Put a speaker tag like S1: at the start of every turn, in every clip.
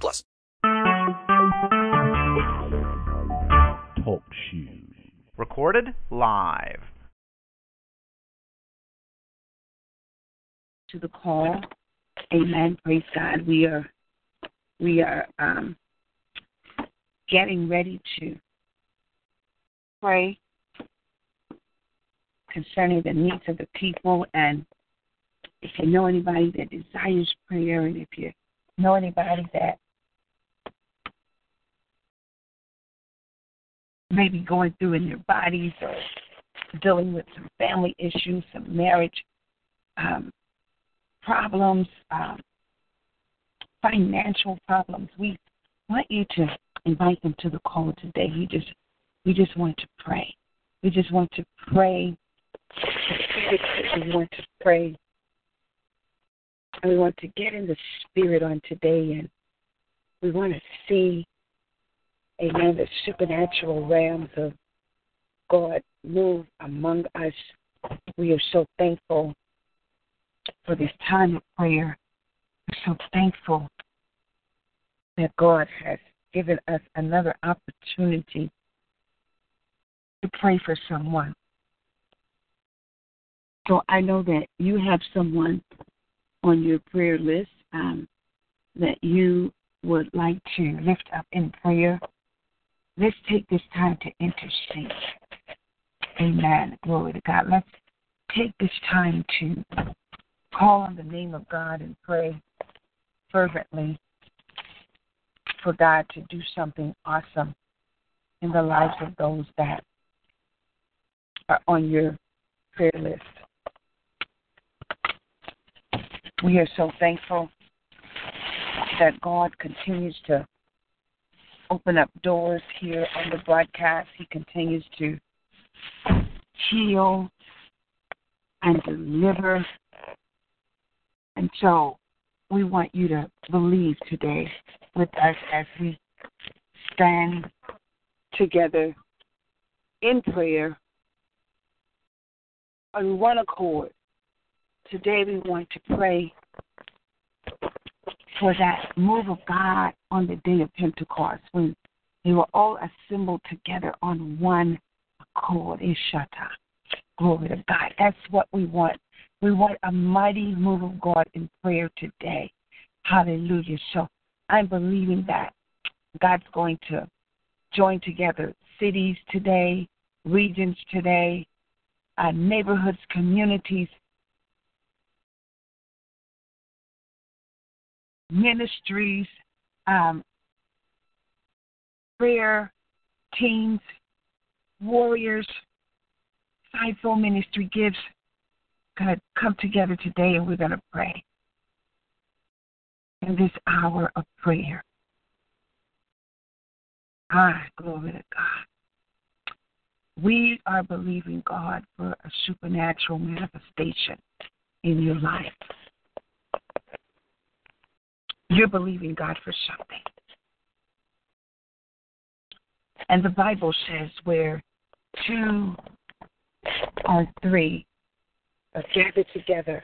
S1: plus.
S2: Talk shoes. Recorded live.
S3: to the call. Amen. Praise God. We are we are um, getting ready to pray concerning the needs of the people. And if you know anybody that desires prayer, and if you know anybody that may be going through in their bodies or dealing with some family issues, some marriage um, problems, um, financial problems, we want you to invite them to the call today. We just we just want to pray. We just want to pray. We want to pray. And we want to get in the spirit on today and we want to see amen the supernatural realms of God move among us. We are so thankful for this time of prayer. We're so thankful that God has given us another opportunity to pray for someone. So I know that you have someone on your prayer list um, that you would like to lift up in prayer. Let's take this time to intercede. Amen. Glory to God. Let's take this time to call on the name of God and pray fervently for God to do something awesome in the lives of those that are on your prayer list. We are so thankful that God continues to open up doors here on the broadcast. He continues to heal and deliver. And so we want you to believe today with us as we stand together in prayer on one accord. Today we want to pray for that move of God on the day of Pentecost when they were all assembled together on one accord. Ishata. Glory to God. That's what we want. We want a mighty move of God in prayer today. Hallelujah. So I'm believing that God's going to join together cities today, regions today, uh, neighborhoods, communities, ministries, um, prayer teams, warriors, fivefold ministry gifts. Going to come together today and we're going to pray in this hour of prayer. Ah, glory to God. We are believing God for a supernatural manifestation in your life. You're believing God for something. And the Bible says where two or three are gathered together,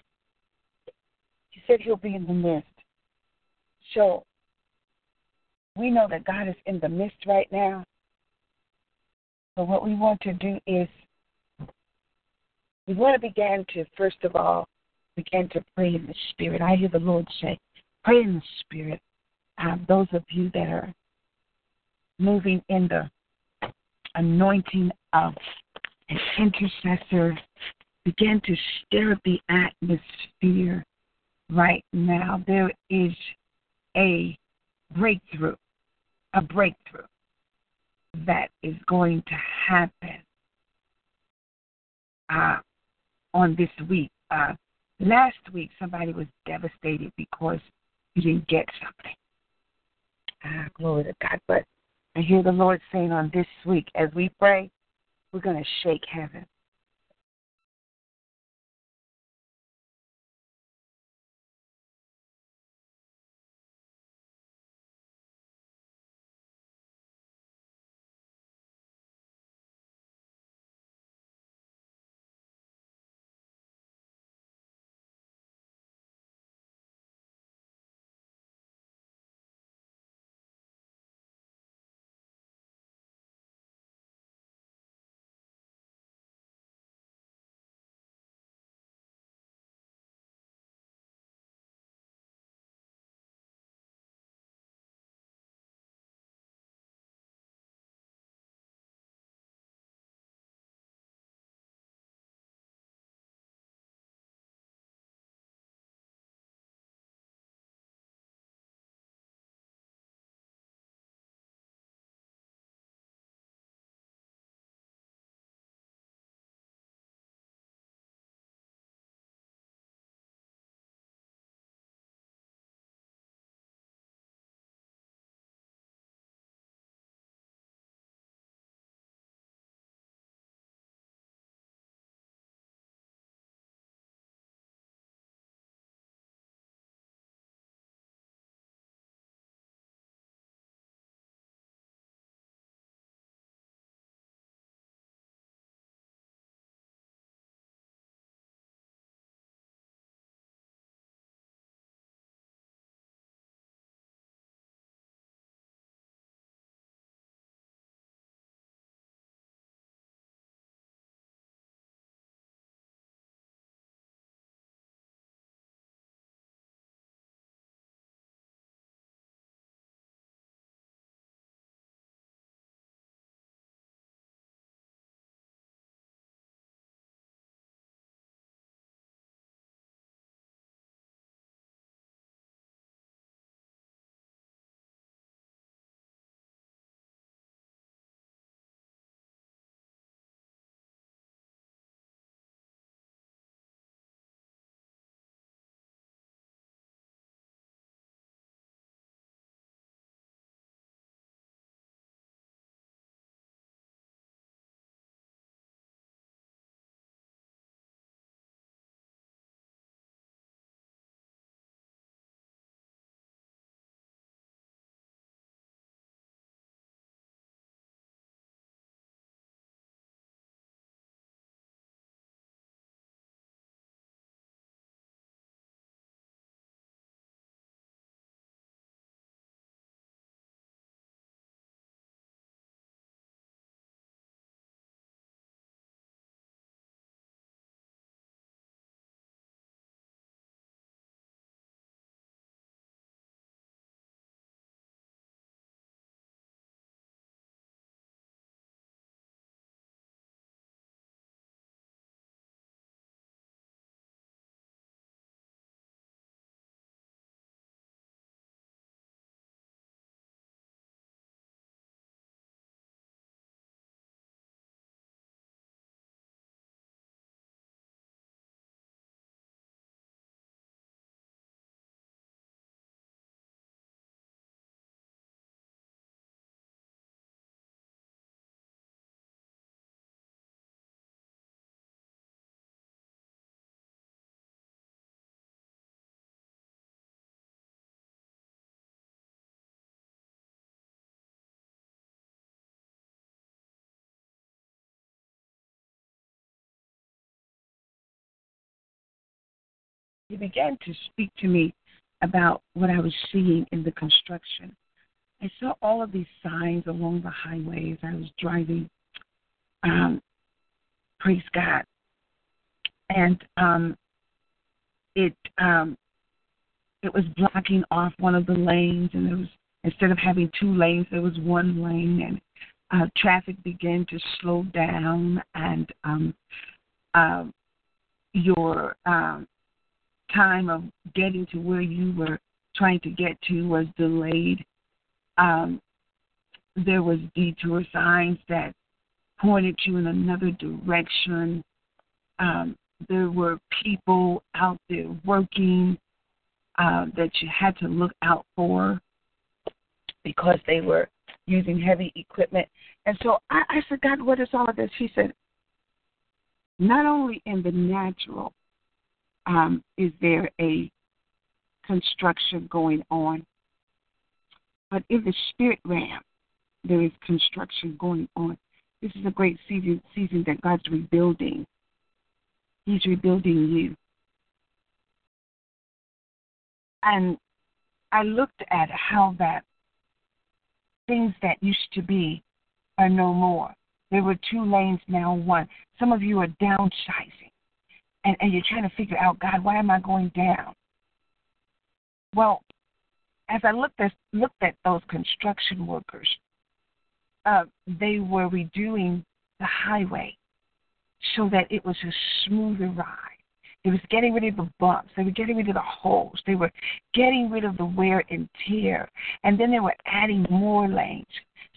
S3: He said He'll be in the midst. So we know that God is in the midst right now. But what we want to do is we want to begin to, first of all, begin to pray in the Spirit. I hear the Lord say, pray in the Spirit. Um, those of you that are moving in the anointing of an intercessor, begin to stir the atmosphere right now. There is a breakthrough, a breakthrough that is going to happen uh, on this week. Uh, last week, somebody was devastated because you didn't get something. Ah, glory to God. But I hear the Lord saying on this week, as we pray, we're going to shake heaven. He began to speak to me about what I was seeing in the construction. I saw all of these signs along the highways. I was driving. Um, praise God. And um, it um, it was blocking off one of the lanes, and there was instead of having two lanes, there was one lane, and uh, traffic began to slow down, and um, uh, your um, time of getting to where you were trying to get to was delayed. Um, there was detour signs that pointed you in another direction. Um, there were people out there working uh, that you had to look out for. because they were using heavy equipment. And so I, I said, God, what is all of this? He said, not only in the natural um, is there a construction going on, but in the spirit realm, there is construction going on. This is a great season, season that God's rebuilding. He's rebuilding you. And I looked at how that things that used to be are no more. There were two lanes, now one. Some of you are downsizing, and, and you're trying to figure out, God, why am I going down? Well, as I looked at looked at those construction workers, uh, they were redoing the highway so that it was a smoother ride. They was getting rid of the bumps. They were getting rid of the holes. They were getting rid of the wear and tear. And then they were adding more lanes.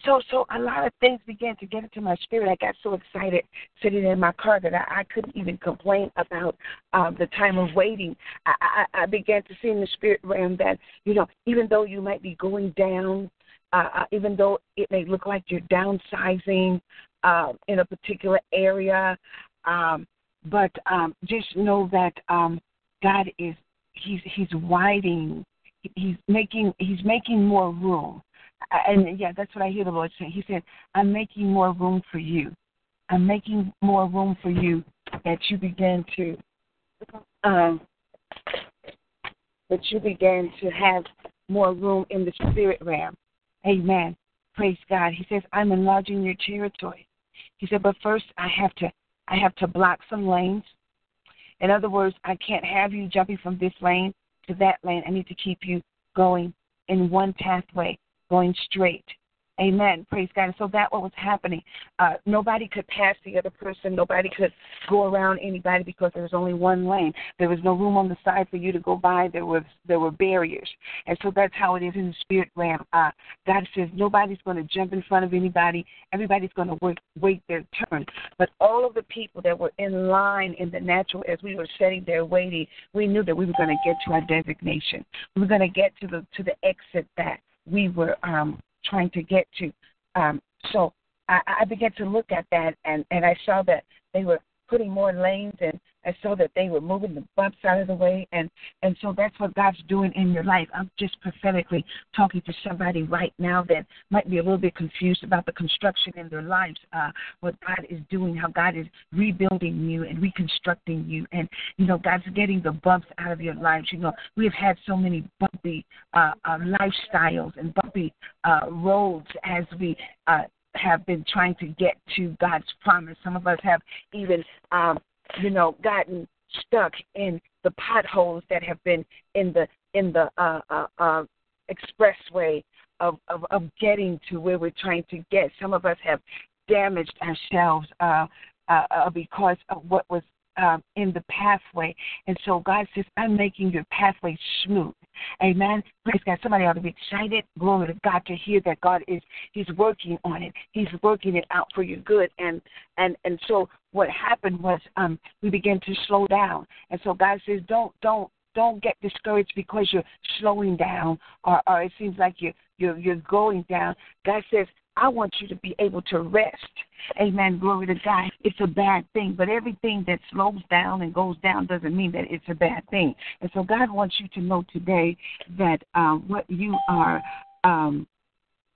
S3: So, so a lot of things began to get into my spirit. I got so excited sitting in my car that I, I couldn't even complain about um, the time of waiting. I, I, I began to see in the spirit realm that you know, even though you might be going down, uh, uh even though it may look like you're downsizing uh, in a particular area, um, but um, just know that um, God is He's He's widening. He's making He's making more room. And yeah, that's what I hear the Lord saying. He said, "I'm making more room for you. I'm making more room for you that you begin to, um, that you begin to have more room in the spirit realm." Amen. Praise God. He says, "I'm enlarging your territory." He said, "But first, I have to I have to block some lanes. In other words, I can't have you jumping from this lane to that lane. I need to keep you going in one pathway, going straight. Amen. Praise God. And so that what was happening. Uh, nobody could pass the other person. Nobody could go around anybody because there was only one lane. There was no room on the side for you to go by. There was there were barriers. And so that's how it is in the spirit realm. Uh, God says nobody's going to jump in front of anybody. Everybody's going to wait, wait their turn. But all of the people that were in line in the natural, as we were sitting there waiting, we knew that we were going to get to our designation. We were going to get to the to the exit that we were um, trying to get to. Um, so I, I began to look at that, and and I saw that they were putting more lanes and I saw that they were moving the bumps out of the way and and so that's what God's doing in your life. I'm just prophetically talking to somebody right now that might be a little bit confused about the construction in their lives, uh, what God is doing, how God is rebuilding you and reconstructing you and you know, God's getting the bumps out of your lives. You know, we have had so many bumpy uh, uh lifestyles and bumpy uh roads as we uh have been trying to get to God's promise. Some of us have even, um, you know, gotten stuck in the potholes that have been in the in the uh, uh, uh, expressway of, of of getting to where we're trying to get. Some of us have damaged ourselves uh, uh, uh because of what was um, in the pathway. And so God says, I'm making your pathway smooth. Amen. Praise God. Somebody ought to be excited. Glory to God to hear that God is He's working on it. He's working it out for your good. And and and so what happened was um we began to slow down. And so God says, Don't don't don't get discouraged because you're slowing down or, or it seems like you're you're you're going down. God says, I want you to be able to rest. Amen. Glory to God. It's a bad thing, but everything that slows down and goes down doesn't mean that it's a bad thing. And so God wants you to know today that uh, what you are um,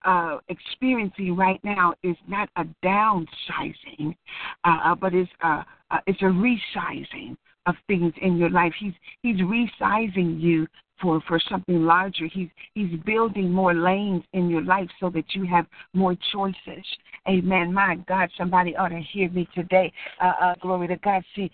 S3: uh, experiencing right now is not a downsizing, uh, but it's uh, uh, it's a resizing of things in your life. He's he's resizing you for for something larger. He's he's building more lanes in your life so that you have more choices. Amen. My God, somebody ought to hear me today. Uh, uh, glory to God. See,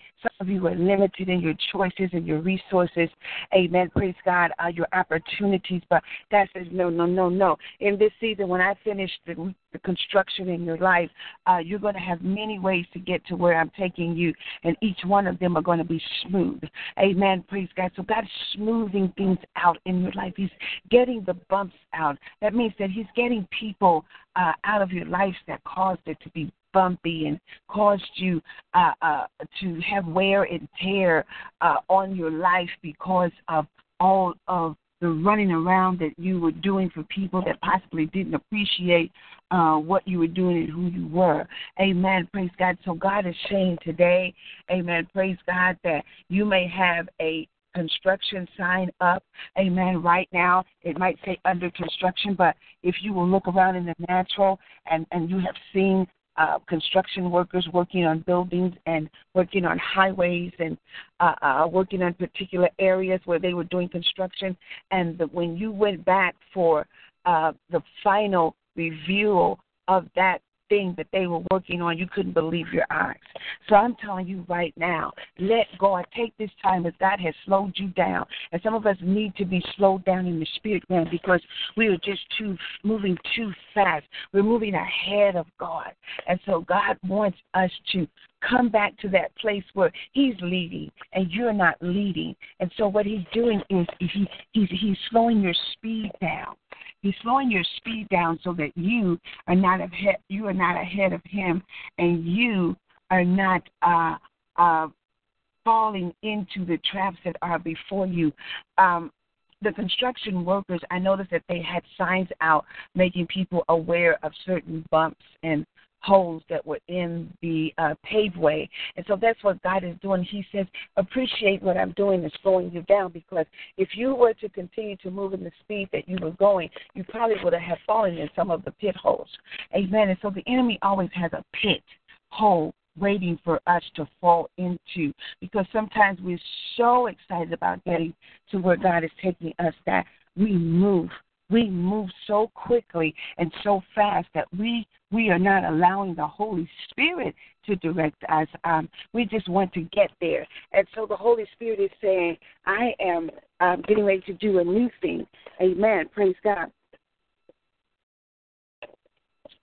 S3: you are limited in your choices and your resources. Amen. Praise God. Uh, your opportunities, but God says no, no, no, no. In this season, when I finish the the construction in your life, uh, you're going to have many ways to get to where I'm taking you, and each one of them are going to be smooth. Amen. Praise God. So God's smoothing things out in your life. He's getting the bumps out. That means that He's getting people uh, out of your life that caused it to be bumpy and caused you uh, uh, to have wear and tear uh, on your life because of all of the running around that you were doing for people that possibly didn't appreciate uh, what you were doing and who you were. Amen. Praise God. So God is saying today, Amen. Praise God that you may have a construction sign up. Amen. Right now, it might say under construction, but if you will look around in the natural and, and you have seen uh, construction workers working on buildings and working on highways and uh, uh, working on particular areas where they were doing construction. And the, when you went back for uh, the final review of that thing that they were working on, you couldn't believe your eyes. So I'm telling you right now, let God take this time as God has slowed you down. And some of us need to be slowed down in the spirit realm because we are just too moving too fast. We're moving ahead of God. And so God wants us to come back to that place where he's leading and you're not leading. And so what he's doing is he he's he's slowing your speed down. He's slowing your speed down so that you are not ahead. You are not ahead of him, and you are not uh, uh, falling into the traps that are before you. Um, the construction workers, I noticed that they had signs out making people aware of certain bumps and holes that were in the uh, paveway. And so that's what God is doing. He says, appreciate what I'm doing is slowing you down because if you were to continue to move in the speed that you were going, you probably would have fallen in some of the pit holes. Amen. And so the enemy always has a pit hole waiting for us to fall into because sometimes we're so excited about getting to where God is taking us that we move we move so quickly and so fast that we we are not allowing the Holy Spirit to direct us. Um, we just want to get there, and so the Holy Spirit is saying, "I am getting ready to do a new thing." Amen. Praise God.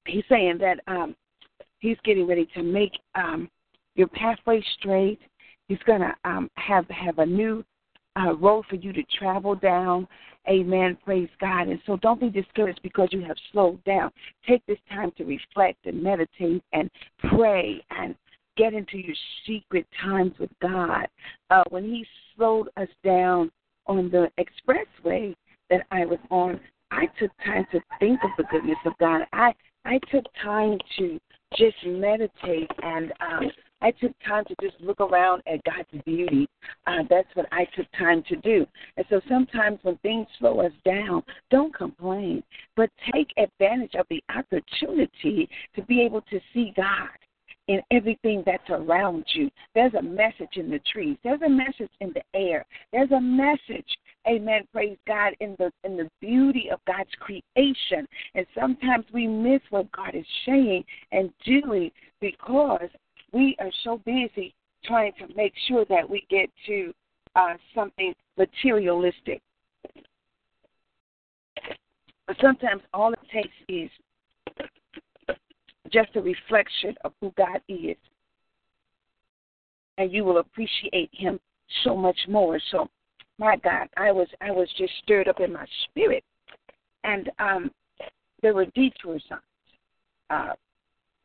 S3: He's saying that um, he's getting ready to make um, your pathway straight. He's going to um, have have a new uh, road for you to travel down. Amen. Praise God. And so don't be discouraged because you have slowed down. Take this time to reflect and meditate and pray and get into your secret times with God. Uh, when He slowed us down on the expressway that I was on, I took time to think of the goodness of God. I I took time to just meditate and um, I took time to just look around at God's beauty. Uh, that's what I took time to do. And so sometimes when things slow us down, don't complain, but take advantage of the opportunity to be able to see God in everything that's around you. There's a message in the trees. There's a message in the air. There's a message, amen, praise God, in the in the beauty of God's creation. And sometimes we miss what God is saying and doing because we are so busy trying to make sure that we get to uh, something materialistic. But sometimes all it takes is just a reflection of who God is. And you will appreciate him so much more. So my God, I was I was just stirred up in my spirit. And um there were detour signs. Uh,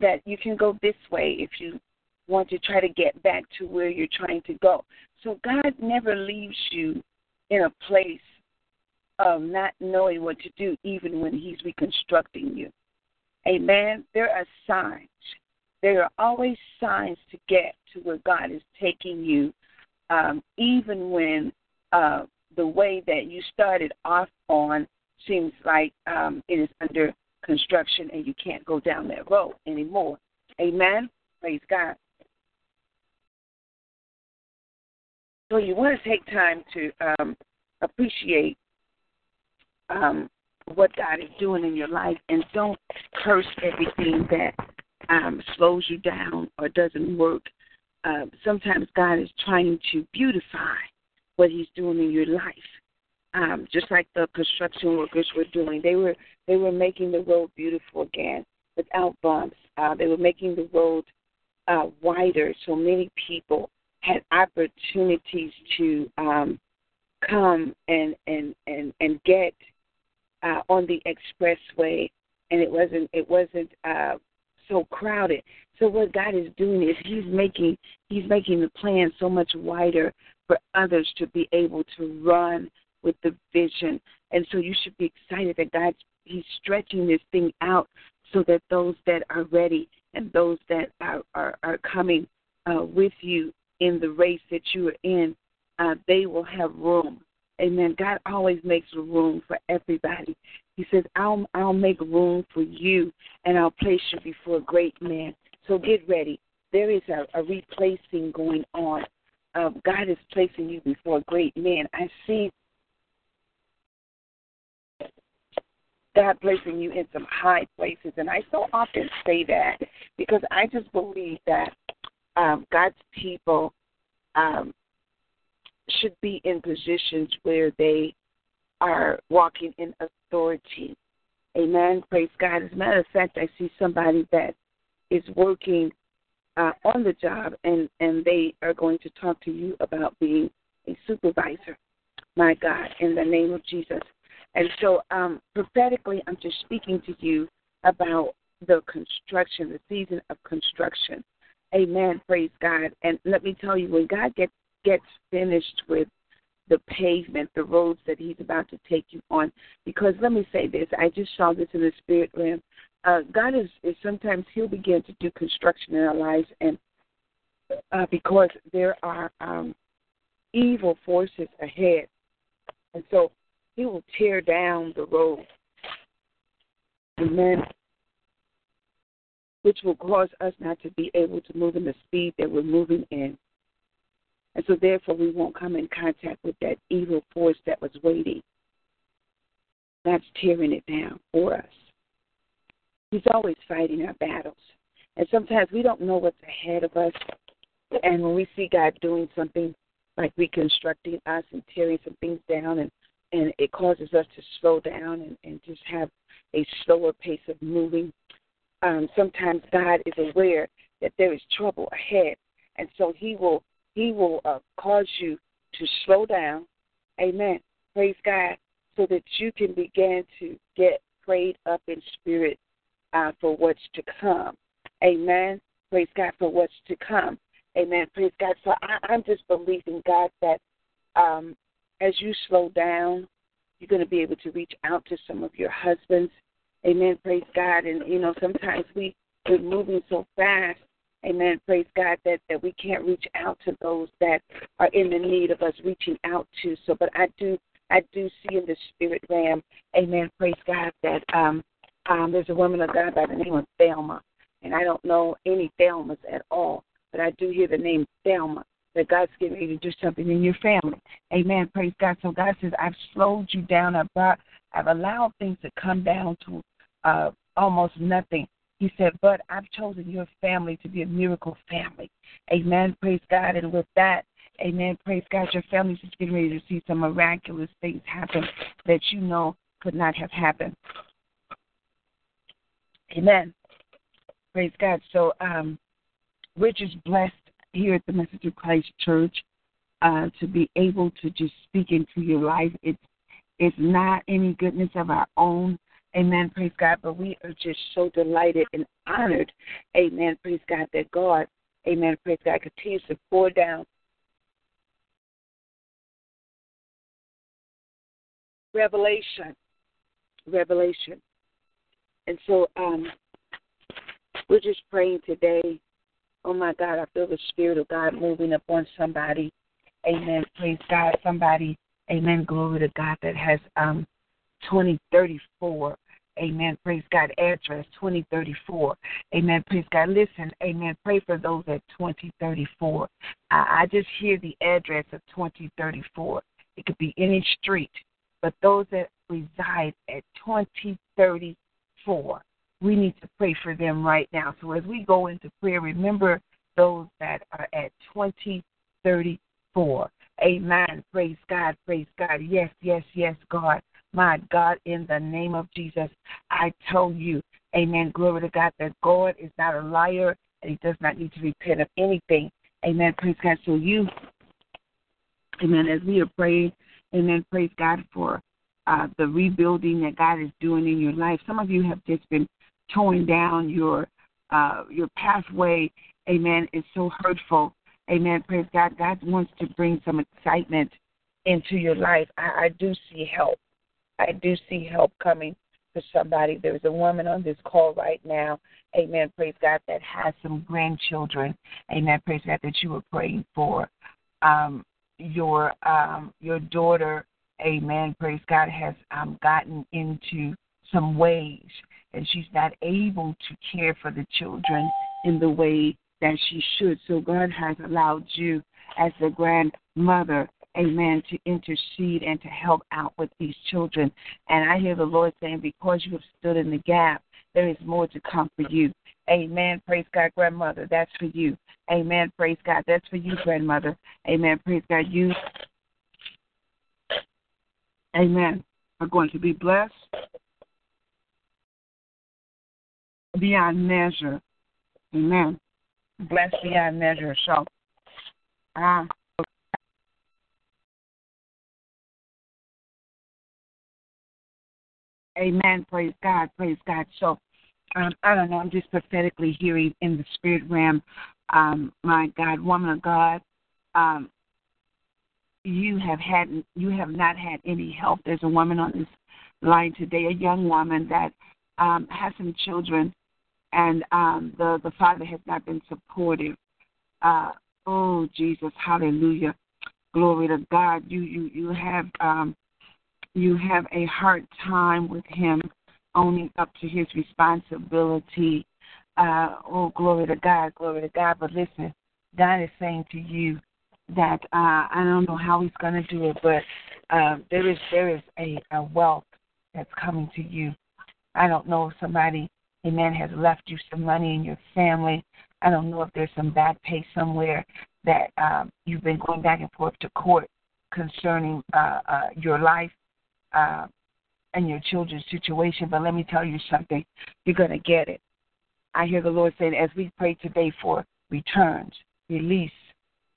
S3: that you can go this way if you want to try to get back to where you're trying to go. So God never leaves you in a place of not knowing what to do, even when He's reconstructing you. Amen. There are signs. There are always signs to get to where God is taking you, um, even when uh, the way that you started off on seems like um, it is under construction and you can't go down that road anymore. Amen. Praise God. So you want to take time to um, appreciate um, what God is doing in your life, and don't curse everything that um, slows you down or doesn't work. Uh, sometimes God is trying to beautify what He's doing in your life. Um, just like the construction workers were doing, they were they were making the road beautiful again without bumps. Uh, they were making the road uh, wider so many people had opportunities to um, come and and and and get uh, on the expressway, and it wasn't it wasn't uh, so crowded. So what God is doing is He's making He's making the plan so much wider for others to be able to run with the vision. And so you should be excited that God's He's stretching this thing out so that those that are ready and those that are, are, are coming uh, with you in the race that you are in, uh, they will have room. Amen. God always makes room for everybody. He says, I'll, I'll make room for you and I'll place you before a great men. So get ready. There is a, a replacing going on. Uh, God is placing you before a great men. I see God placing you in some high places. And I so often say that because I just believe that um, God's people um, should be in positions where they are walking in authority. Amen. Praise God. As a matter of fact, I see somebody that is working uh, on the job and, and they are going to talk to you about being a supervisor. My God, in the name of Jesus. And so, um, prophetically, I'm just speaking to you about the construction, the season of construction. Amen. Praise God. And let me tell you, when God gets gets finished with the pavement, the roads that He's about to take you on, because let me say this, I just saw this in the spirit realm. Uh, God is, is sometimes He'll begin to do construction in our lives, and uh, because there are um, evil forces ahead, and so he will tear down the road. Amen. Which will cause us not to be able to move in the speed that we're moving in. And so, therefore, we won't come in contact with that evil force that was waiting. That's tearing it down for us. He's always fighting our battles. And sometimes we don't know what's ahead of us. And when we see God doing something like reconstructing us and tearing some things down and and it causes us to slow down and, and just have a slower pace of moving. Um, sometimes God is aware that there is trouble ahead, and so He will He will uh, cause you to slow down. Amen. Praise God, so that you can begin to get prayed up in spirit uh, for what's to come. Amen. Praise God for what's to come. Amen. Praise God. So I, I'm just believing God that um, as you slow down, you're going to be able to reach out to some of your husbands. Amen. Praise God. And, you know, sometimes we, we're moving so fast. Amen. Praise God that, that we can't reach out to those that are in the need of us reaching out to. So, but I do, I do see in the spirit realm, Amen. Praise God that um, um, there's a woman of God by the name of Thelma, and I don't know any Thelmas at all, but I do hear the name Thelma that God's getting ready to do something in your family. Amen. Praise God. So God says, I've slowed you down. I've brought, I've allowed things to come down to uh, almost nothing. He said, but I've chosen your family to be a miracle family. Amen. Praise God. And with that, amen. Praise God. Your family's just getting ready to see some miraculous things happen that you know could not have happened. Amen. Praise God. So um, just blessed here at the Message of Christ Church uh, to be able to just speak into your life. It's it's not any goodness of our own. Amen. Praise God. But we are just so delighted and honored. Amen. Praise God that God, Amen. Praise God continues to pour down revelation. Revelation. And so um, we're just praying today Oh my God, I feel the Spirit of God moving upon somebody. Amen. Praise God. Somebody, amen. Glory to God that has um 2034. Amen. Praise God. Address 2034. Amen. Praise God. Listen. Amen. Pray for those at 2034. I, I just hear the address of 2034. It could be any street, but those that reside at 2034 we need to pray for them right now. So as we go into prayer, remember those that are at 2034. Amen. Praise God. Praise God. Yes, yes, yes, God. My God, in the name of Jesus, I tell you, amen. Glory to God that God is not a liar and he does not need to repent of anything. Amen. Praise God. So you, amen, as we are praying, amen, praise God for uh, the rebuilding that God is doing in your life. Some of you have just been towing down your uh, your pathway, amen, is so hurtful. Amen. Praise God. God wants to bring some excitement into your life, I, I do see help. I do see help coming for somebody. There's a woman on this call right now, amen, praise God, that has some grandchildren, amen, praise God, that you were praying for. Um, your um, your daughter, amen, praise God, has um, gotten into some ways and she's not able to care for the children in the way that she should. So God has allowed you as the grandmother, amen, to intercede and to help out with these children. And I hear the Lord saying, because you have stood in the gap, there is more to come for you. Amen. Praise God, grandmother. That's for you. Amen. Praise God. That's for you, grandmother. Amen. Praise God. You, amen, are going to be blessed beyond measure. Amen. Blessed beyond measure. So, um, Amen. Praise God. Praise God. So, um, I don't know. I'm just prophetically hearing in the spirit realm. Um, my God, woman of God, um, you have had you have not had any help. There's a woman on this line today, a young woman that um, has some children, and um, the the father has not been supportive. Uh, oh Jesus, Hallelujah, glory to God. You you you have um, you have a hard time with him owning up to his responsibility. Uh, oh, glory to God, glory to God. But listen, God is saying to you that uh, I don't know how He's going to do it, but uh, there is there is a, a wealth that's coming to you. I don't know if somebody, a man, has left you some money in your family. I don't know if there's some bad pay somewhere that um, you've been going back and forth to court concerning uh, uh, your life. Uh, and your children's situation, but let me tell you something. You're going to get it. I hear the Lord saying, as we pray today for returns, release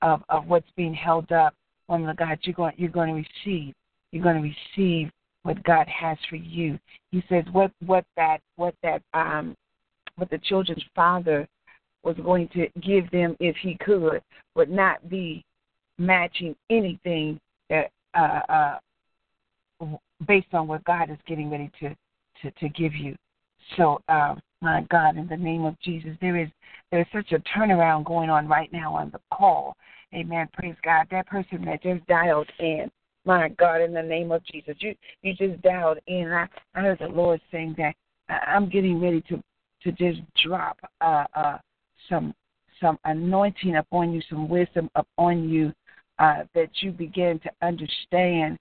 S3: of, of what's being held up, woman of God, you're going, you're going to receive. You're going to receive what God has for you. He says what what that what that um what the children's father was going to give them if he could would not be matching anything that uh, uh, based on what God is getting ready to to, to give you. So, um, my God, in the name of Jesus, there is there is such a turnaround going on right now on the call. Amen. Praise God. That person that just dialed in, my God, in the name of Jesus, you you just dialed in. I, I heard the Lord saying that I'm getting ready to to just drop uh, uh, some some anointing upon you, some wisdom upon you, uh, that you begin to understand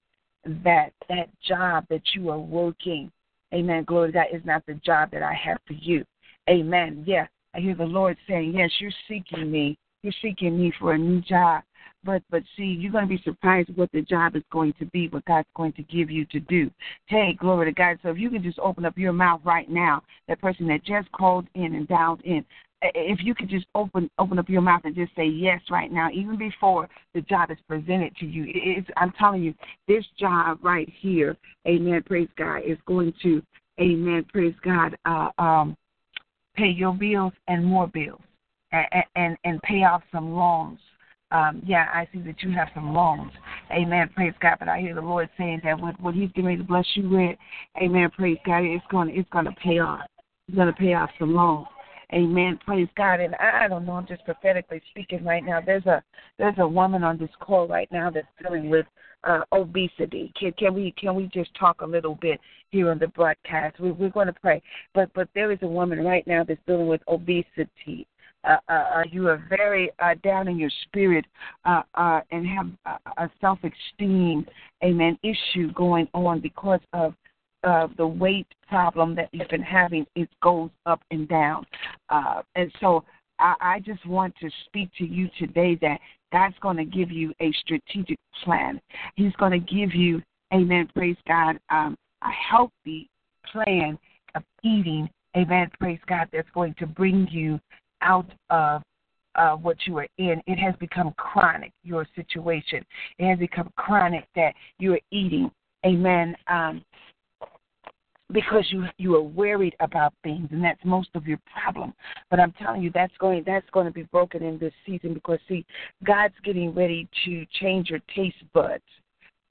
S3: that that job that you are working, amen, glory to God, is not the job that I have for you. Amen. Yeah, I hear the Lord saying, yes, you're seeking me. You're seeking me for a new job. But but see, you're going to be surprised what the job is going to be, what God's going to give you to do. Hey, glory to God. So if you can just open up your mouth right now, that person that just called in and dialed in, if you could just open open up your mouth and just say yes right now, even before the job is presented to you. It's, I'm telling you, this job right here, Amen. Praise God, is going to, Amen. Praise God, uh, um, pay your bills and more bills, and and, and pay off some loans. Um, yeah, I see that you have some loans. Amen. Praise God. But I hear the Lord saying that what, what He's getting to bless you with, Amen. Praise God. It's going it's going to pay off. It's going to pay off some loans. Amen. Praise God. And I don't know, I'm just prophetically speaking right now. There's a there's a woman on this call right now that's dealing with uh, obesity. Can, can we can we just talk a little bit here on the broadcast? We, we're going to pray, but but there is a woman right now that's dealing with obesity. Uh, uh, uh you are very uh, down in your spirit uh, uh, and have a, a self-esteem, amen, issue going on because of uh, the weight problem that you've been having, it goes up and down. Uh, and so I, I just want to speak to you today that God's going to give you a strategic plan. He's going to give you, amen, praise God, um, a healthy plan of eating, amen, praise God, that's going to bring you out of uh, what you are in. It has become chronic, your situation. It has become chronic that you are eating, amen, um, because you you are worried about things and that's most of your problem but i'm telling you that's going that's going to be broken in this season because see god's getting ready to change your taste buds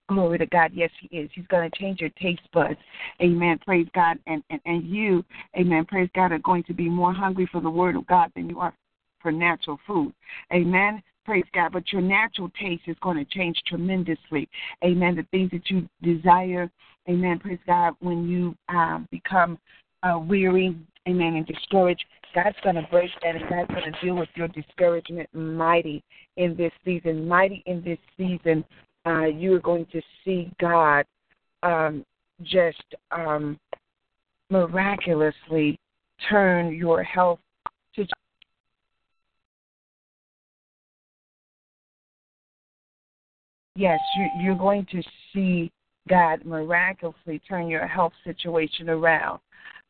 S3: Glory to God. Yes, He is. He's going to change your taste buds. Amen. Praise God. And, and, and you, amen, praise God, are going to be more hungry for the Word of God than you are for natural food. Amen. Praise God. But your natural taste is going to change tremendously. Amen. The things that you desire, amen, praise God, when you um, become uh, weary, amen, and discouraged, God's going to break that and God's going to deal with your discouragement mighty in this season. Mighty in this season uh, you are going to see God um, just um, miraculously turn your health to. Yes, you, you're going to see God miraculously turn your health situation around.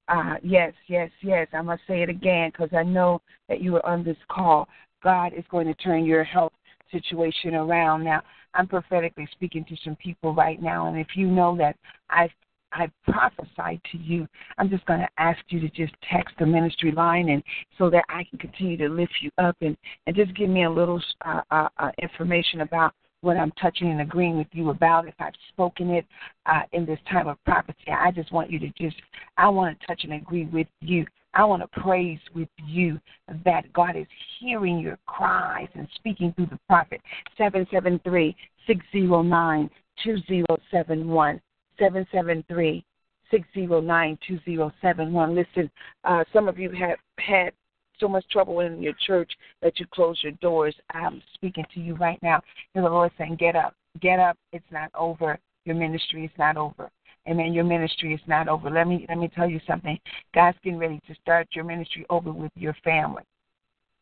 S3: Uh, yes, yes, yes. I must say it again because I know that you are on this call. God is going to turn your health situation around. Now, I'm prophetically speaking to some people right now, and if you know that I've I prophesied to you. I'm just going to ask you to just text the ministry line, and so that I can continue to lift you up, and and just give me a little uh, uh, uh, information about what I'm touching and agreeing with you about. If I've spoken it uh, in this time of prophecy, I just want you to just I want to touch and agree with you I want to praise with you that God is hearing your cries and speaking through the prophet. 773 609 2071. 773 609 2071. Listen, uh, some of you have had so much trouble in your church that you close your doors. I'm speaking to you right now. And the Lord saying, Get up, get up. It's not over. Your ministry is not over. Amen. Your ministry is not over. Let me let me tell you something. God's getting ready to start your ministry over with your family.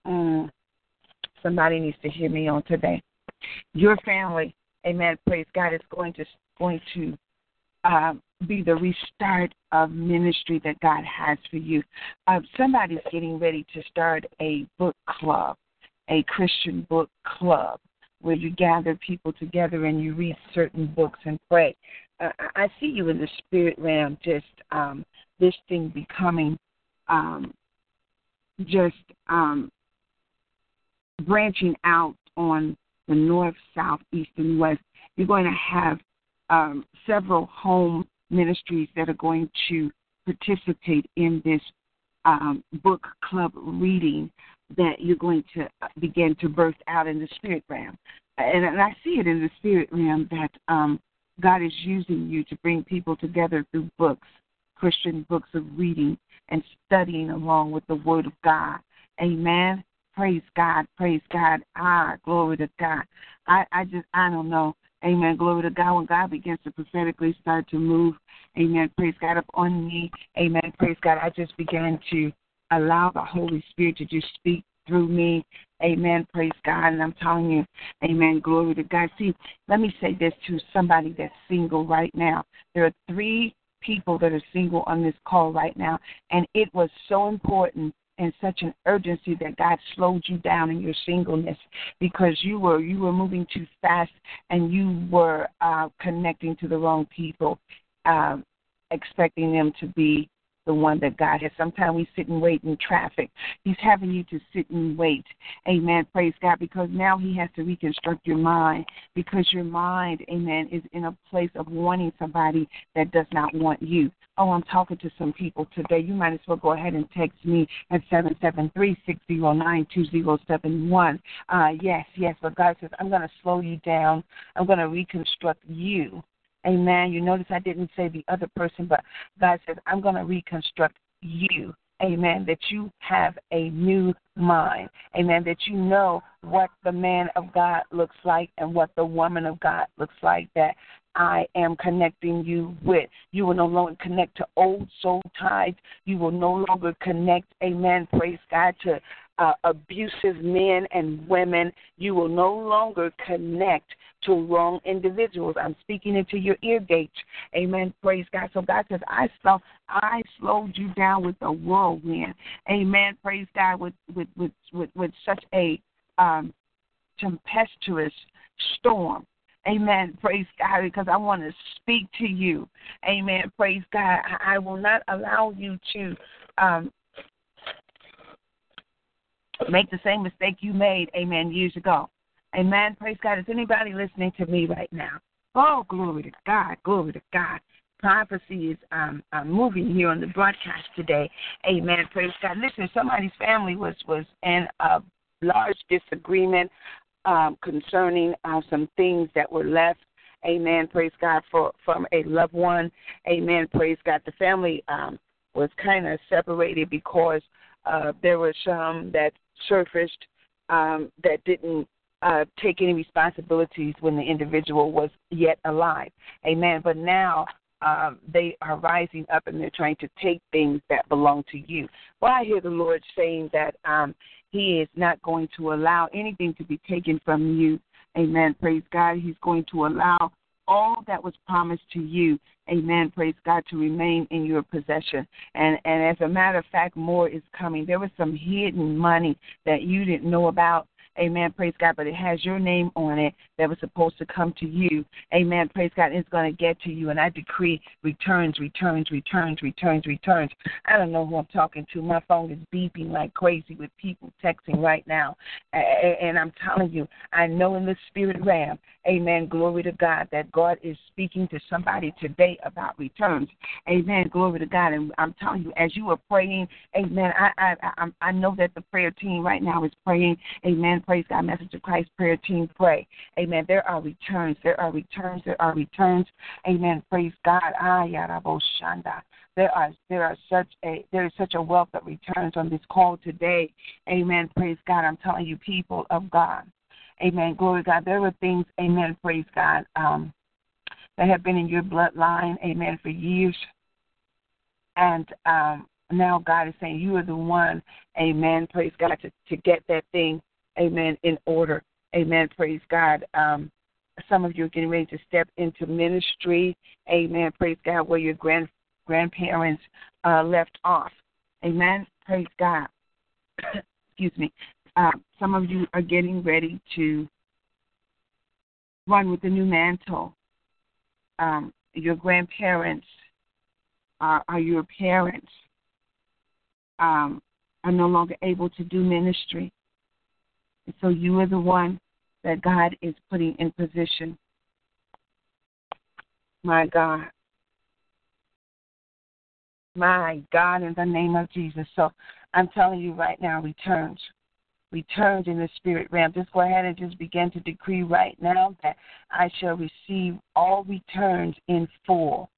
S3: Mm. Somebody needs to hear me on today. Your family, Amen. Praise God is going to going to uh, be the restart of ministry that God has for you. Uh, somebody's getting ready to start a book club, a Christian book club, where you gather people together and you read certain books and pray uh, I see you in the spirit realm, just um, this thing becoming um, just um, branching out on the north, south, east, and west. You're going to have um, several home ministries that are going to participate in this um, book club reading that you're going to uh, begin to birth out in the spirit realm. And, and I see it in the spirit realm that um, God is using you to bring people together through books, Christian books of reading and studying along with the Word of God. Amen. Praise God. Praise God. Ah, glory to God. I, I just, I don't know. Amen. Glory to God. When God begins to prophetically start to move, amen. Praise God up on me. Amen. Praise God. I just began to allow the Holy Spirit to just speak through me. Amen. Praise God. And I'm telling you, amen. Glory to God. See, let me say this to somebody that's single right now. There are three people that are single on this call right now. And it was so important and such an urgency that God slowed you down in your singleness because you were you were moving too fast and you were uh, connecting to the wrong people, uh, expecting them to be the one that God has. Sometimes we sit and wait in traffic. He's having you to sit and wait. Amen. Praise God. Because now He has to reconstruct your mind because your mind, amen, is in a place of wanting somebody that does not want you. Oh, I'm talking to some people today. You might as well go ahead and text me at seven seven three six zero nine two zero seven one. Uh, yes, yes. But God says, I'm going to slow you down. I'm going to reconstruct you. Amen. You notice I didn't say the other person, but God says, I'm going to reconstruct you. Amen. That you have a new mind. Amen. That you know what the man of God looks like and what the woman of God looks like. That I am connecting you with. You will no longer connect to old soul ties. You will no longer connect, amen, praise God, to uh, abusive men and women. You will no longer connect to wrong individuals. I'm speaking into your ear gates. Amen. Praise God. So God says, I slow, I slowed you down with a whirlwind. Amen. Praise God. With with with with, with such a um, tempestuous storm. Amen. Praise God, because I want to speak to you. Amen. Praise God. I, will not allow you to um, make the same mistake you made, amen, years ago. Amen. Praise God. Is anybody listening to me right now? Oh, glory to God, glory to God. Prophecy is um, uh, moving here on the broadcast today. Amen. Praise God. Listen, somebody's family was was in a large disagreement um, concerning uh, some things that were left. Amen. Praise God for from a loved one. Amen. Praise God. The family um, was kind of separated because uh, there were some that surfaced um, that didn't uh, take any responsibilities when the individual was yet alive. Amen. But now um, they are rising up and they're trying to take things that belong to you. Well, I hear the Lord saying that um, He is not going to allow anything to be taken from you. Amen. Praise God. He's going to allow all that was promised to you, amen, praise God, to remain in your possession. And and as a matter of fact, more is coming. There was some hidden money that you didn't know about Amen. Praise God. But it has your name on it that was supposed to come to you. Amen. Praise God. It's going to get to you. And I decree returns, returns, returns, returns, returns. I don't know who I'm talking to. My phone is beeping like crazy with people texting right now. And I'm telling you, I know in the spirit realm, amen. Glory to God, that God is speaking to somebody today about returns. Amen. Glory to God. And I'm telling you, as you are praying, amen, I, I, I, I know that the prayer team right now is praying. Amen Praise God, Message of Christ prayer team pray. Amen. There are returns. There are returns. There are returns. Amen. Praise God. There are there are such a there is such a wealth of returns on this call today. Amen. Praise God. I'm telling you, people of God. Amen. Glory God. There were things, amen, praise God, um, that have been in your bloodline, amen, for years. And um, now God is saying you are the one, amen, praise God, to, to get that thing amen, in order. Amen. Praise God. Um, some of you are getting ready to step into ministry. Amen. Praise God, where your grand grandparents uh, left off. Amen. Praise God. Excuse me. Uh, some of you are getting ready to run with the new mantle. Um, your grandparents are, are your parents um, are no longer able to do ministry. And so you are the one that God is putting in position. My God. My God, in the name of Jesus. So I'm telling you right now, returns. Returns in the spirit realm. Just go ahead and just begin to decree right now that I shall receive all returns in full.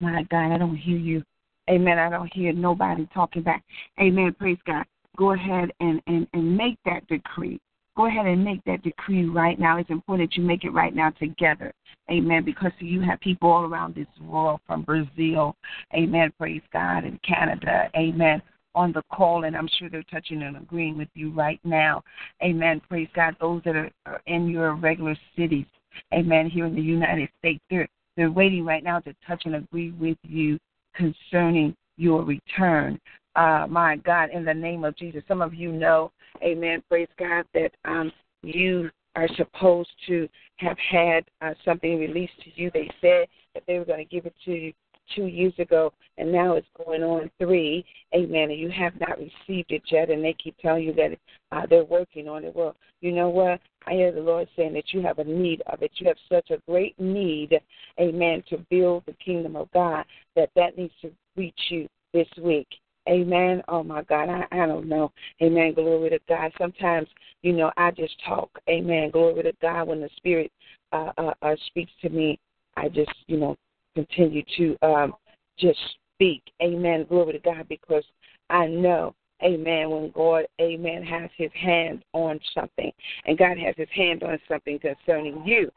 S3: My God, I don't hear you. Amen. I don't hear nobody talking back. Amen. Praise God go ahead and, and, and make that decree. Go ahead and make that decree right now. It's important that you make it right now together. Amen. Because you have people all around this world from Brazil. Amen. Praise God. And Canada. Amen on the call, and I'm sure they're touching and agreeing with you right now. Amen. Praise God. Those that are, are in your regular cities, amen, here in the United States, they're, they're waiting right now to touch and agree with you concerning your return uh, my God, in the name of Jesus. Some of you know, amen, praise God, that um, you are supposed to have had uh, something released to you. They said that they were going to give it to you two years ago, and now it's going on three. Amen. And you have not received it yet, and they keep telling you that uh, they're working on it. Well, you know what? I hear the Lord saying that you have a need of it. You have such a great need, amen, to build the kingdom of God that that needs to reach you this week. Amen. Oh my God, I, I don't know. Amen. Glory to God. Sometimes, you know, I just talk. Amen. Glory to God. When the Spirit uh, uh, uh, speaks to me, I just, you know, continue to um, just speak. Amen. Glory to God, because I know Amen. When God, amen, has his hand on something, and God has his hand on something concerning you.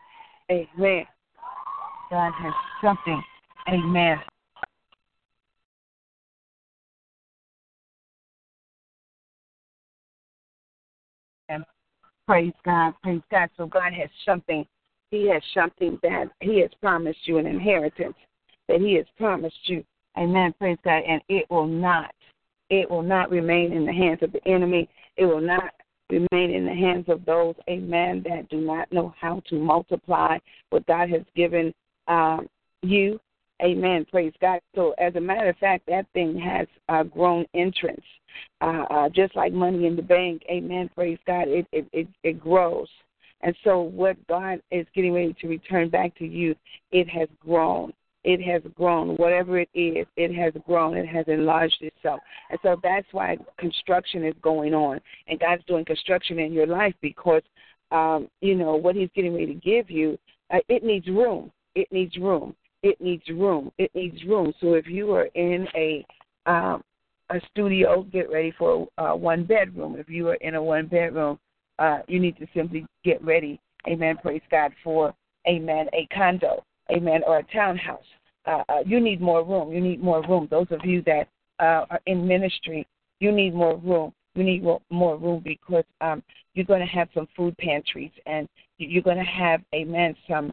S3: Amen. God has something, amen, Praise God. Praise God. So God has something. He has something that He has promised you an inheritance that He has promised you. Amen. Praise God. And it will not, it will not remain in the hands of the enemy. It will not remain in the hands of those, amen, that do not know how to multiply what God has given um, you. Amen. Praise God. So, as a matter of fact, that thing has uh, grown entrance, uh, uh, just like money in the bank. Amen. Praise God. It it it, it grows. And so, what God is getting ready to return back to you, it has grown. It has grown. Whatever it is, it has grown. It has enlarged itself. And so that's why construction is going on. And God's doing construction in your life because, um, you know, what He's getting ready to give you, uh, it needs room. It needs room. It needs room. It needs room. So if you are in a um, a studio, get ready for a uh, one bedroom. If you are in a one bedroom, uh, you need to simply get ready. Amen. Praise God for amen a condo. Amen. Or a townhouse. Uh, uh, you need more room. You need more room. Those of you that uh, are in ministry, you need more room. You need more room because um, you're going to have some food pantries and you're going to have, amen, some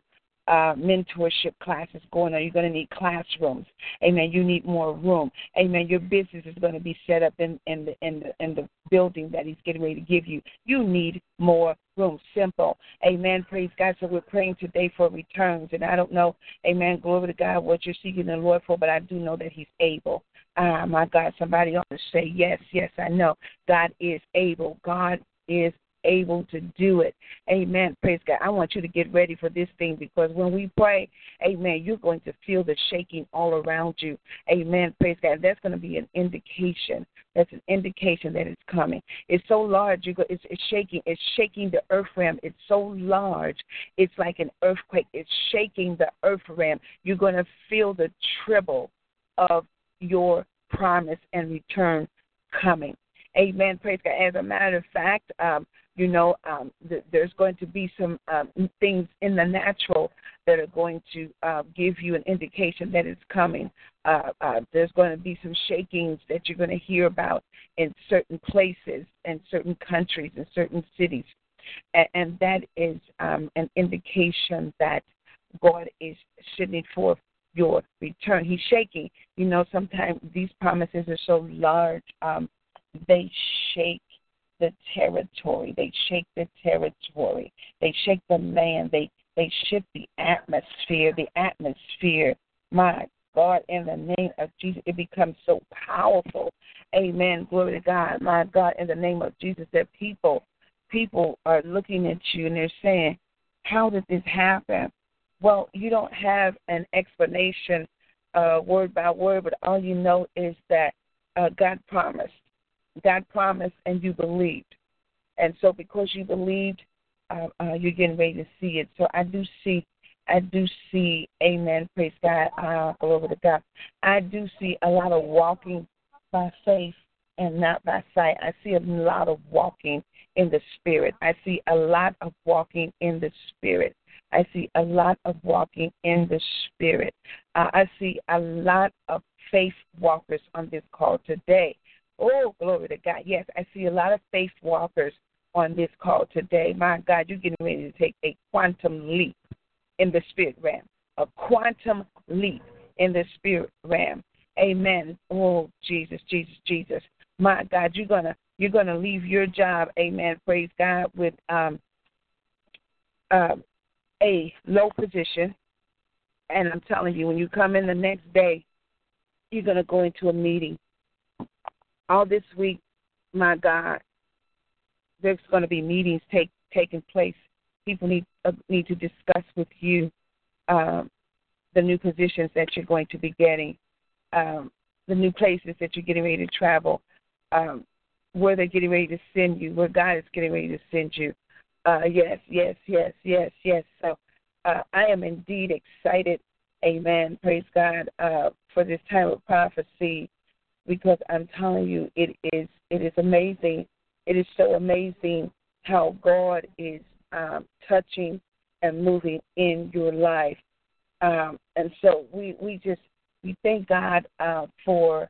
S3: uh, mentorship classes going on. You're going to need classrooms. Amen. You need more room. Amen. Your business is going to be set up in, in the in the in the building that He's getting ready to give you. You need more room. Simple. Amen. Praise God. So we're praying today for returns, and I don't know. Amen. Glory to God. What you're seeking the Lord for, but I do know that He's able. Ah, my God. Somebody ought to say yes. Yes, I know. God is able. God is able to do it. Amen. Praise God. I want you to get ready for this thing because when we pray, amen, you're going to feel the shaking all around you. Amen. Praise God. That's going to be an indication. That's an indication that it's coming. It's so large. You go, it's, it's shaking. It's shaking the earth realm. It's so large. It's like an earthquake. It's shaking the earth realm. You're going to feel the tremble of your promise and return coming. Amen. Praise God. As a matter of fact, um, you know, um, th- there's going to be some um, things in the natural that are going to uh, give you an indication that it's coming. Uh, uh, there's going to be some shakings that you're going to hear about in certain places and certain countries and certain cities. And, and that is um, an indication that God is sending forth your return. He's shaking. You know, sometimes these promises are so large, um, they shake the territory. They shake the territory. They shake the land. They they shift the atmosphere. The atmosphere. My God, in the name of Jesus, it becomes so powerful. Amen. Glory to God. My God, in the name of Jesus, that people people are looking at you and they're saying, How did this happen? Well, you don't have an explanation uh, word by word, but all you know is that uh, God promised. God promised and you believed. And so because you believed, uh, uh, you're getting ready to see it. So I do see, I do see, amen, praise God, uh, glory to God. I do see a lot of walking by faith and not by sight. I see a lot of walking in the spirit. I see a lot of walking in the spirit. I see a lot of walking in the spirit. Uh, I see a lot of faith walkers on this call today. Oh, glory to God. Yes, I see a lot of faith walkers on this call today. My God, you're getting ready to take a quantum leap in the spirit realm. A quantum leap in the spirit realm. Amen. Oh, Jesus, Jesus, Jesus. My God, you're gonna you're gonna leave your job, amen, praise God, with um uh, a low position. And I'm telling you, when you come in the next day, you're gonna go into a meeting all this week, my God, there's going to be meetings take taking place. People need uh, need to discuss with you um, the new positions that you're going to be getting, um, the new places that you're getting ready to travel, um, where they're getting ready to send you, where God is getting ready to send you. Uh, yes, yes, yes, yes, yes. So uh, I am indeed excited. Amen. Praise God uh, for this time of prophecy because I'm telling you, it is it is amazing. It is so amazing how God is um, touching and moving in your life. Um, and so we we just we thank God uh, for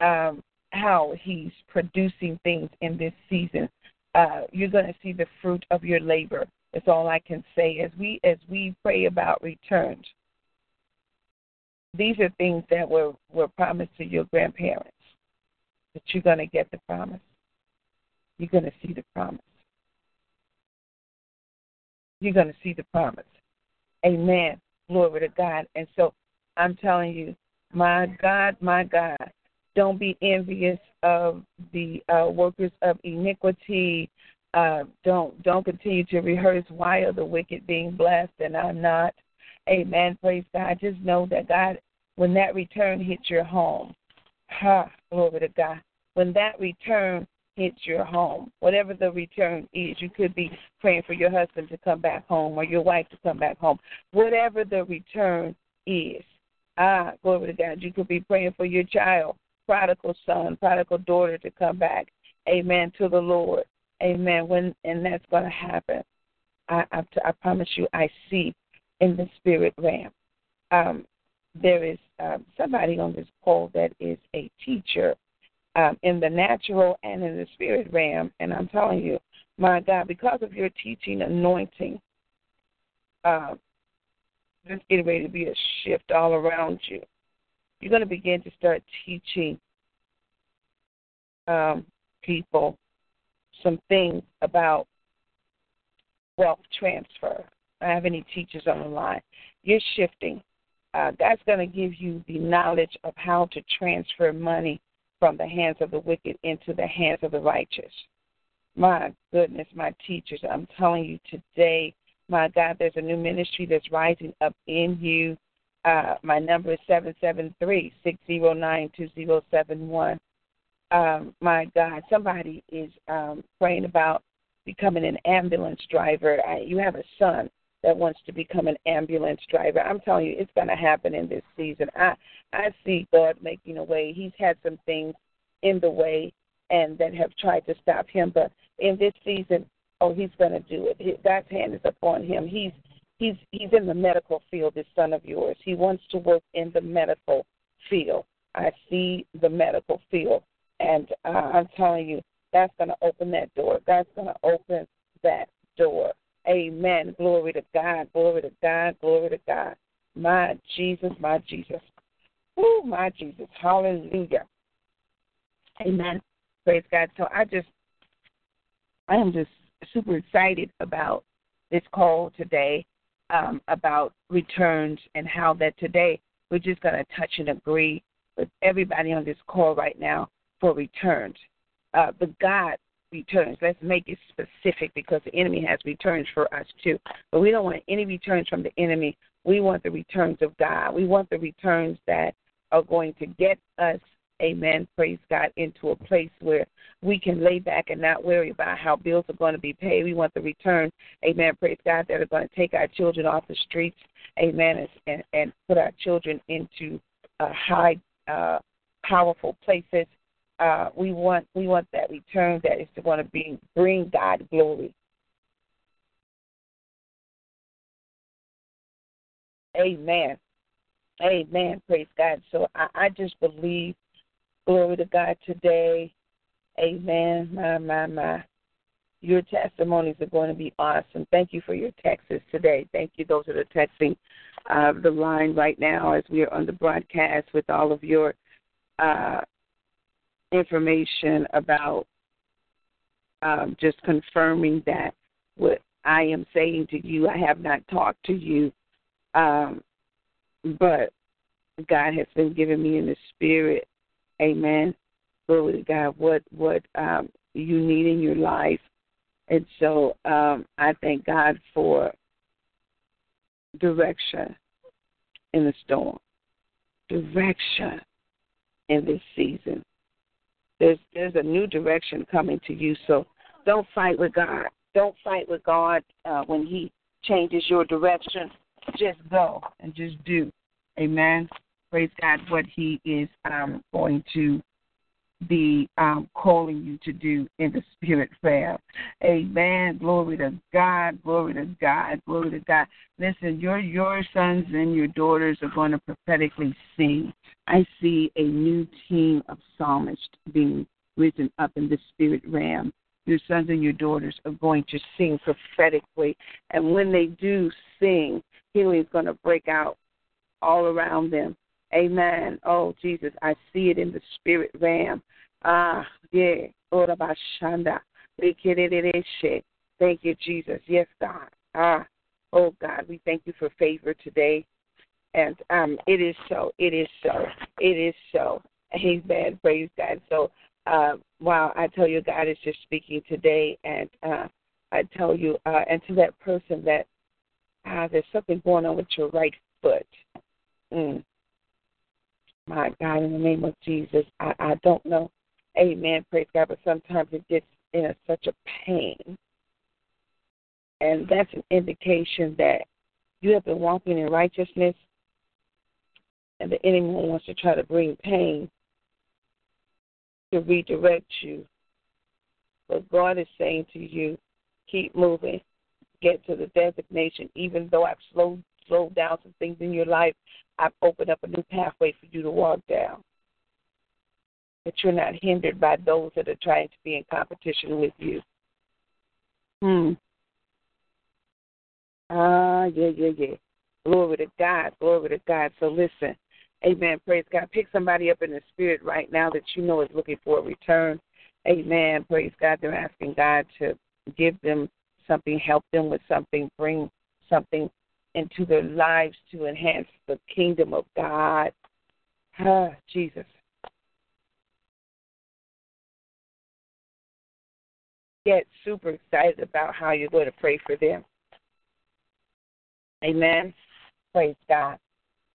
S3: um, how He's producing things in this season. Uh, you're going to see the fruit of your labor. That's all I can say. As we as we pray about returns, these are things that were were promised to your grandparents that you're going to get the promise. You're going to see the promise. You're going to see the promise. Amen. Glory to God. And so I'm telling you, my God, my God, don't be envious of the uh, workers of iniquity. Uh, don't don't continue to rehearse why are the wicked being blessed and I'm not. Amen. Praise God. Just know that God, when that return hits your home, ha, glory to God. When that return hits your home, whatever the return is, you could be praying for your husband to come back home or your wife to come back home. Whatever the return is, ah, glory to God. You could be praying for your child, prodigal son, prodigal daughter to come back. Amen to the Lord. Amen. When and that's going to happen. I, I, I promise you, I see in the spirit realm. Um, there is um, somebody on this call that is a teacher um, in the natural and in the spirit realm, and I'm telling you, my God, because of your teaching anointing, uh, there's getting ready to be a shift all around you. You're going to begin to start teaching um, people some things about wealth transfer. I have any teachers on the line. You're shifting. Uh, God's going to give you the knowledge of how to transfer money from the hands of the wicked into the hands of the righteous. My goodness, my teachers, I'm telling you today, my God, there's a new ministry that's rising up in you. Uh, my number is 773 609 2071. Um, my God, somebody is um, praying about becoming an ambulance driver. I, you have a son that wants to become an ambulance driver. I'm telling you, it's going to happen in this season. I I see God making a way. He's had some things in the way and that have tried to stop him, but in this season, oh, he's going to do it. God's hand is upon him. He's he's he's in the medical field. This son of yours. He wants to work in the medical field. I see the medical field, and uh, I'm telling you, that's going to open that door. God's going to open that door. Amen. Glory to God. Glory to God. Glory to God. My Jesus, my Jesus. Oh, my Jesus. Hallelujah. Amen. Praise God. So I just, I am just super excited about this call today um, about returns and how that today we're just going to touch and agree with everybody on this call right now for returns. Uh, but God returns. Let's make it specific because the enemy has returns for us too. But we don't want any returns from the enemy. We want the returns of God. We want the returns that are going to get us, amen, praise God, into a place where we can lay back and not worry about how bills are going to be paid. We want the return, amen, praise God, that are going to take our children off the streets, amen, and, and put our children into uh, high, uh, powerful places uh, we want we want that return that is going to be bring God glory. Amen. Amen. Praise God. So I, I just believe, glory to God today. Amen. My, my, my. Your testimonies are going to be awesome. Thank you for your texts today. Thank you, those that are texting uh, the line right now as we are on the broadcast with all of your uh, information about um, just confirming that what I am saying to you, I have not talked to you, um, but God has been giving me in the spirit, Amen. Glory to God, what what um, you need in your life, and so um, I thank God for direction in the storm, direction in this season. There's there's a new direction coming to you. So don't fight with God. Don't fight with God uh, when He changes your direction. Just go and just do. Amen. Praise God. What He is um, going to be um, calling you to do in the spirit realm. Amen. Glory to God. Glory to God. Glory to God. Listen, your your sons and your daughters are going to prophetically sing. I see a new team of psalmists being risen up in the spirit realm. Your sons and your daughters are going to sing prophetically. And when they do sing, healing is going to break out all around them. Amen. Oh, Jesus, I see it in the spirit realm. Ah, yeah. Orabashanda. Thank you, Jesus. Yes, God. Ah, oh, God, we thank you for favor today. And um, it is so. It is so. It is so. Amen. Praise God. So uh, wow, I tell you, God is just speaking today, and uh, I tell you, uh, and to that person that uh, there's something going on with your right foot. Mm. My God, in the name of Jesus, I, I don't know. Amen. Praise God. But sometimes it gets in a, such a pain. And that's an indication that you have been walking in righteousness and the enemy wants to try to bring pain to redirect you. But God is saying to you, keep moving, get to the designation. Even though I've slowed slowed down some things in your life, I've opened up a new pathway for you to walk down. That you're not hindered by those that are trying to be in competition with you. Hmm. Ah, yeah, yeah, yeah. Glory to God. Glory to God. So listen, Amen. Praise God. Pick somebody up in the spirit right now that you know is looking for a return. Amen. Praise God. They're asking God to give them something, help them with something, bring something into their lives to enhance the kingdom of God. Ah, Jesus. Get super excited about how you're going to pray for them. Amen. Praise God.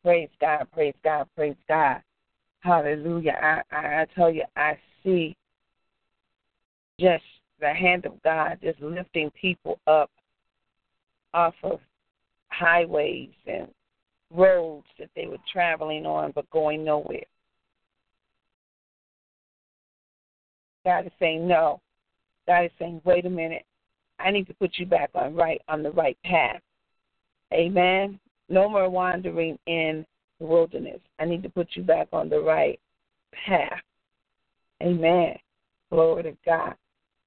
S3: Praise God, praise God, praise God. Hallelujah. I, I, I tell you, I see just the hand of God just lifting people up off of highways and roads that they were traveling on but going nowhere. God is saying no. God is saying, wait a minute. I need to put you back on right on the right path. Amen. No more wandering in the wilderness. I need to put you back on the right path. Amen. Glory to God.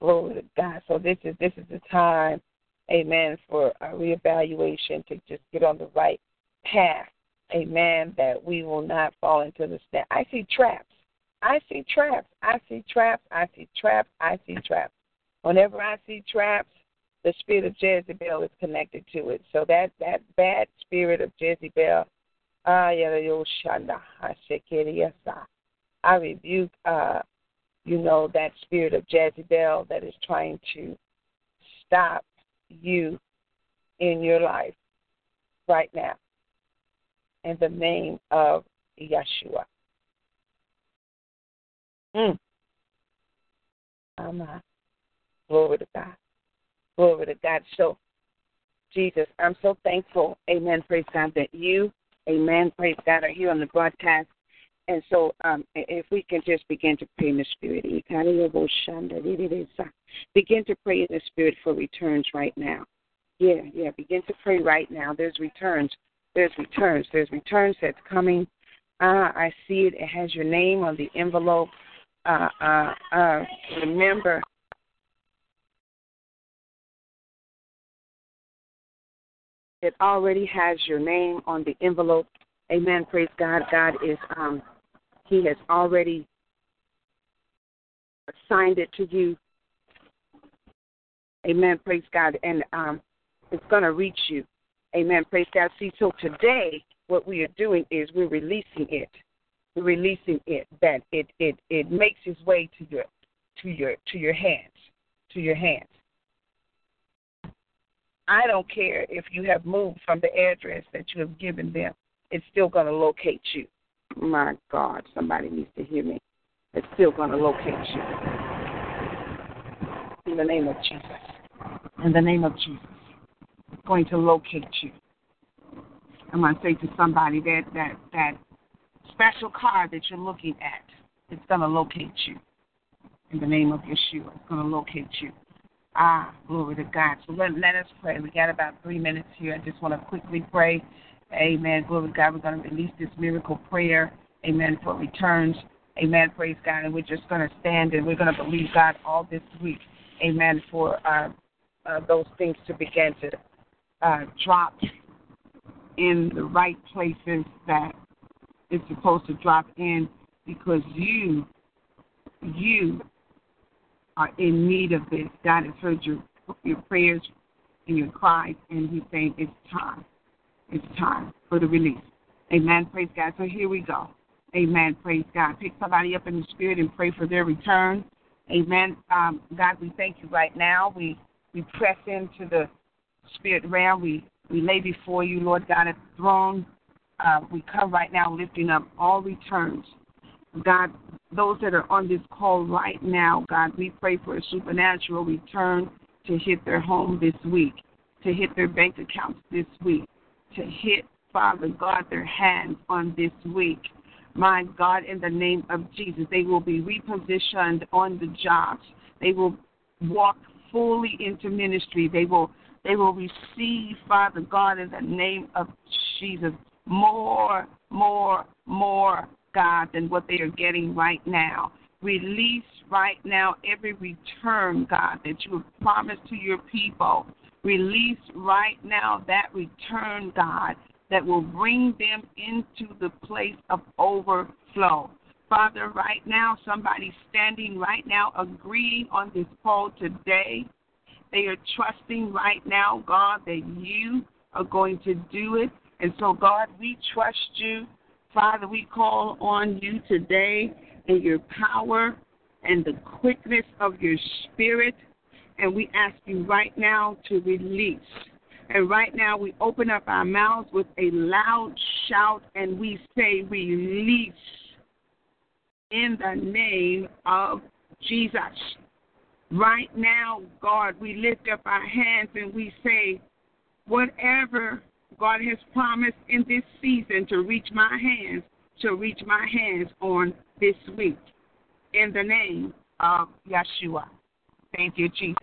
S3: Glory to God. So this is this is the time, amen, for a reevaluation to just get on the right path. Amen. That we will not fall into the snare. I see traps. I see traps. I see traps. I see traps. I see traps. Whenever I see traps, the spirit of Jezebel is connected to it. So that that bad spirit of Jezebel, I rebuke, uh, you know, that spirit of Jezebel that is trying to stop you in your life right now. In the name of Yeshua. Mm. Amen. Glory to God. Glory to God. So, Jesus, I'm so thankful, amen, praise God, that you, amen, praise God, are here on the broadcast. And so, um, if we can just begin to pray in the Spirit, begin to pray in the Spirit for returns right now. Yeah, yeah, begin to pray right now. There's returns. There's returns. There's returns that's coming. Uh, I see it. It has your name on the envelope. Uh, uh, uh, remember, It already has your name on the envelope. Amen. Praise God. God is um He has already assigned it to you. Amen. Praise God. And um it's gonna reach you. Amen. Praise God. See, so today what we are doing is we're releasing it. We're releasing it that it it it makes its way to your to your to your hands. To your hands. I don't care if you have moved from the address that you have given them, it's still going to locate you. My God, somebody needs to hear me. It's still going to locate you. In the name of Jesus. In the name of Jesus. It's going to locate you. I'm going to say to somebody that, that, that special card that you're looking at, it's going to locate you. In the name of Yeshua, it's going to locate you. Ah, glory to God. So let, let us pray. We got about three minutes here. I just want to quickly pray. Amen. Glory to God. We're going to release this miracle prayer. Amen. For returns. Amen. Praise God. And we're just going to stand and we're going to believe God all this week. Amen. For uh, uh, those things to begin to uh, drop in the right places that it's supposed to drop in because you, you are in need of this. God has heard your your prayers and your cries, and He's saying it's time. It's time for the release. Amen. Praise God. So here we go. Amen. Praise God. Pick somebody up in the spirit and pray for their return. Amen. Um, God, we thank you right now. We we press into the spirit realm. We we lay before you, Lord God, at the throne. Uh, we come right now lifting up all returns. God, those that are on this call right now, God, we pray for a supernatural return to hit their home this week, to hit their bank accounts this week, to hit, Father God, their hands on this week. My God, in the name of Jesus, they will be repositioned on the jobs. They will walk fully into ministry. They will they will receive, Father God, in the name of Jesus, more, more, more, God, than what they are getting right now. Release right now every return, God, that you have promised to your people. Release right now that return, God, that will bring them into the place of overflow. Father, right now, somebody standing right now, agreeing on this call today. They are trusting right now, God, that you are going to do it. And so, God, we trust you. Father, we call on you today in your power and the quickness of your spirit. And we ask you right now to release. And right now, we open up our mouths with a loud shout and we say, Release in the name of Jesus. Right now, God, we lift up our hands and we say, whatever God has promised in this season to reach my hands, to reach my hands on this week. In the name of Yeshua. Thank you, Jesus.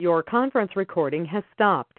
S4: Your conference recording has stopped.